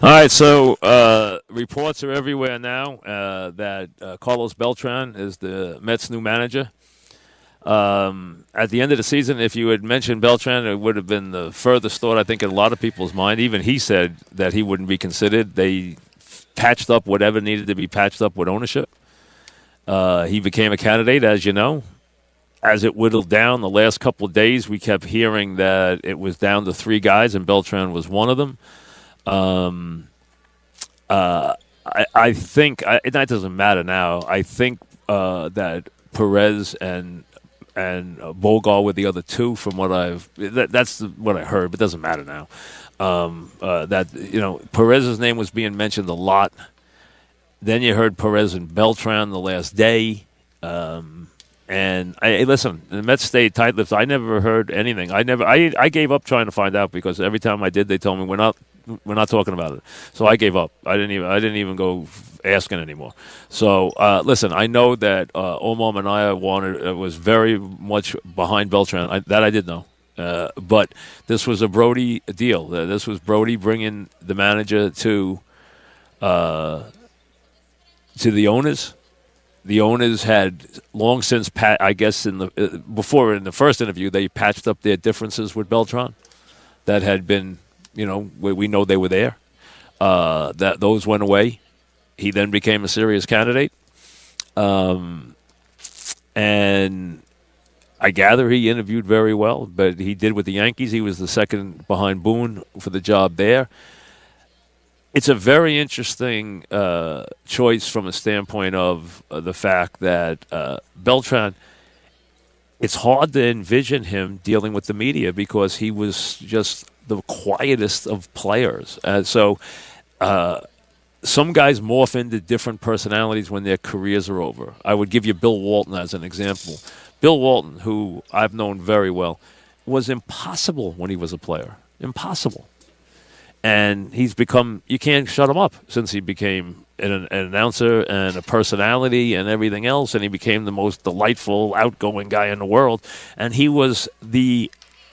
All right, so uh, reports are everywhere now uh, that uh, Carlos Beltran is the Mets' new manager. Um, at the end of the season, if you had mentioned Beltran, it would have been the furthest thought, I think, in a lot of people's mind. Even he said that he wouldn't be considered. They patched up whatever needed to be patched up with ownership. Uh, he became a candidate, as you know. As it whittled down the last couple of days, we kept hearing that it was down to three guys, and Beltran was one of them. Um, uh, I, I think I, that doesn't matter now. I think uh, that Perez and and Bogar were the other two, from what I've that, that's what I heard, but it doesn't matter now. Um, uh, that you know Perez's name was being mentioned a lot. Then you heard Perez and Beltran the last day. Um, and I, listen, the Mets stayed tight lipped. I never heard anything. I never. I I gave up trying to find out because every time I did, they told me we're not we're not talking about it. So I gave up. I didn't even I didn't even go asking anymore. So uh, listen, I know that uh, Omar Minaya wanted uh, was very much behind Beltran. I, that I did know. Uh, but this was a Brodie deal. Uh, this was Brodie bringing the manager to uh, to the owners. The owners had long since, pat, I guess, in the uh, before in the first interview, they patched up their differences with Beltran that had been you know, we, we know they were there. Uh, that those went away. He then became a serious candidate, um, and I gather he interviewed very well. But he did with the Yankees. He was the second behind Boone for the job there. It's a very interesting uh, choice from a standpoint of uh, the fact that uh, Beltran it's hard to envision him dealing with the media because he was just the quietest of players. Uh, so uh, some guys morph into different personalities when their careers are over. I would give you Bill Walton as an example. Bill Walton, who I've known very well, was impossible when he was a player. Impossible. And he's become, you can't shut him up since he became an, an, announcer and a personality and everything else. And he became the most delightful, outgoing guy in the world. And he was the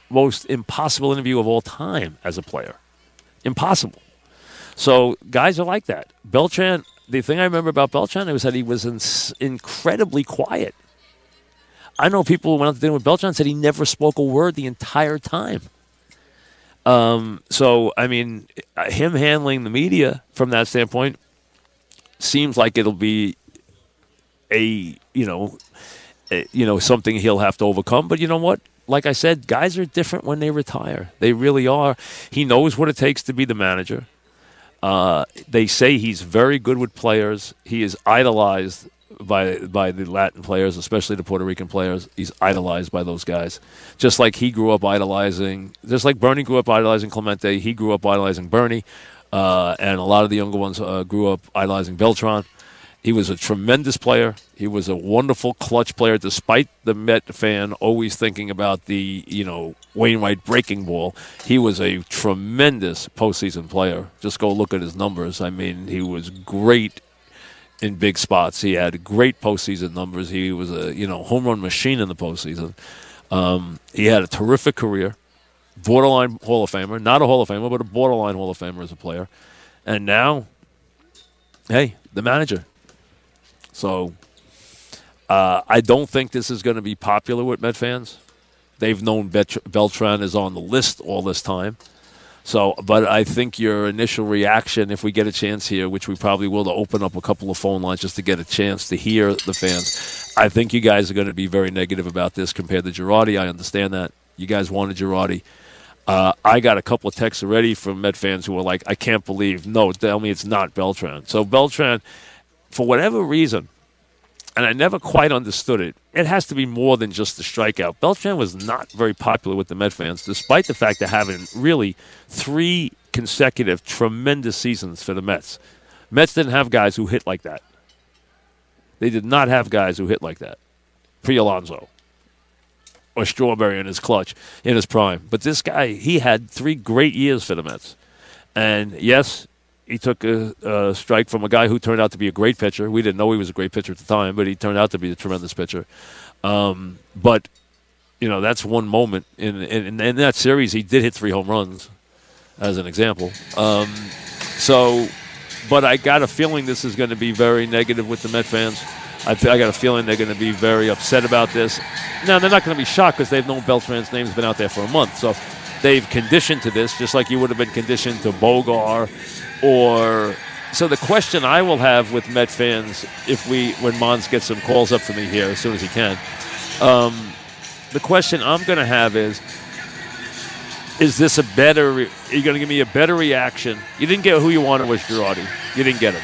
most impossible interview of all time as a player. Impossible. So guys are like that. Beltran, the thing I remember about Beltran was that he was in, incredibly quiet. I know people who went out to dinner with Beltran said he never spoke a word the entire time. Um, so, I mean, him handling the media from that standpoint seems like it'll be a, you know, a, you know, something he'll have to overcome. But you know what? Like I said, guys are different when they retire. They really are. He knows what it takes to be the manager. Uh, they say he's very good with players. He is idolized by by the Latin players, especially the Puerto Rican players. He's idolized by those guys, just like he grew up idolizing. Just like Bernie grew up idolizing Clemente, he grew up idolizing Bernie, uh, and a lot of the younger ones uh, grew up idolizing Beltran. He was a tremendous player. He was a wonderful clutch player, despite the Met fan always thinking about the, you know, Wainwright breaking ball. He was a tremendous postseason player. Just go look at his numbers. I mean, he was great in big spots. He had great postseason numbers. He was a, you know, home run machine in the postseason. Um, he had a terrific career, borderline Hall of Famer, not a Hall of Famer, but a borderline Hall of Famer as a player. And now, hey, the manager. So uh, I don't think this is going to be popular with Met fans. They've known Beltran is on the list all this time. So, but I think your initial reaction, if we get a chance here, which we probably will, to open up a couple of phone lines just to get a chance to hear the fans, I think you guys are going to be very negative about this compared to Girardi. I understand that you guys wanted Girardi. Uh, I got a couple of texts already from Met fans who were like, "I can't believe, no, tell me it's not Beltran." So Beltran for whatever reason, and I never quite understood it, it has to be more than just the strikeout. Beltran was not very popular with the Met fans, despite the fact of having really three consecutive tremendous seasons for the Mets. Mets didn't have guys who hit like that. They did not have guys who hit like that. Pre Alonso or Strawberry in his clutch, in his prime. But this guy, he had three great years for the Mets. And yes, he took a, a, strike from a guy who turned out to be a great pitcher. We didn't know he was a great pitcher at the time, but he turned out to be a tremendous pitcher. Um, but you know that's one moment in, in, in that series. He did hit three home runs, as an example. Um, So, but I got a feeling this is going to be very negative with the Met fans. I, I got a feeling they're going to be very upset about this. Now, they're not going to be shocked because they've known Beltran's name's been out there for a month. So they've conditioned to this, just like you would have been conditioned to Bogar or. So the question I will have with Met fans, if we, when Mons gets some calls up for me here as soon as he can, um, the question I'm going to have is, is this a better? Are you going to give me a better reaction? You didn't get who you wanted was Girardi. You didn't get him.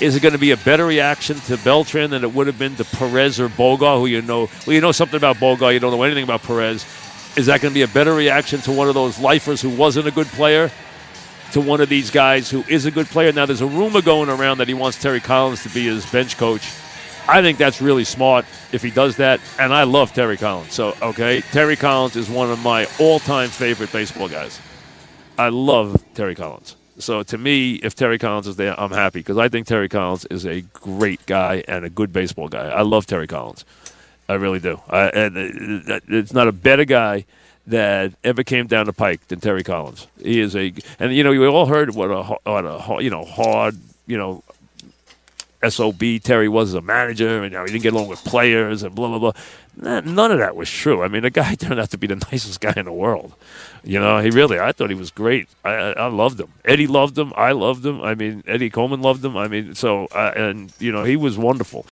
Is it going to be a better reaction to Beltran than it would have been to Perez or Bogar, who you know? Well, you know something about Bogar. You don't know anything about Perez. Is that going to be a better reaction to one of those lifers who wasn't a good player? To one of these guys who is a good player. Now, there's a rumor going around that he wants Terry Collins to be his bench coach. I think that's really smart if he does that. And I love Terry Collins. So, okay, Terry Collins is one of my all time favorite baseball guys. I love Terry Collins. So to me, if Terry Collins is there, I'm happy because I think Terry Collins is a great guy and a good baseball guy. I love Terry Collins. I really do. I, and uh, it's not a better guy that ever came down the pike than Terry Collins. He is a, and you know, we all heard what a, what a you know hard, you know, sob Terry was as a manager, and you know, he didn't get along with players and blah blah blah. None of that was true. I mean, the guy turned out to be the nicest guy in the world. You know, he really, I thought he was great. I, I loved him. Eddie loved him. I loved him. I mean, Eddie Coleman loved him. I mean, so, uh, and, you know, he was wonderful.